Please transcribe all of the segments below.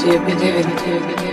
do you believe in? Do you?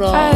Siroba.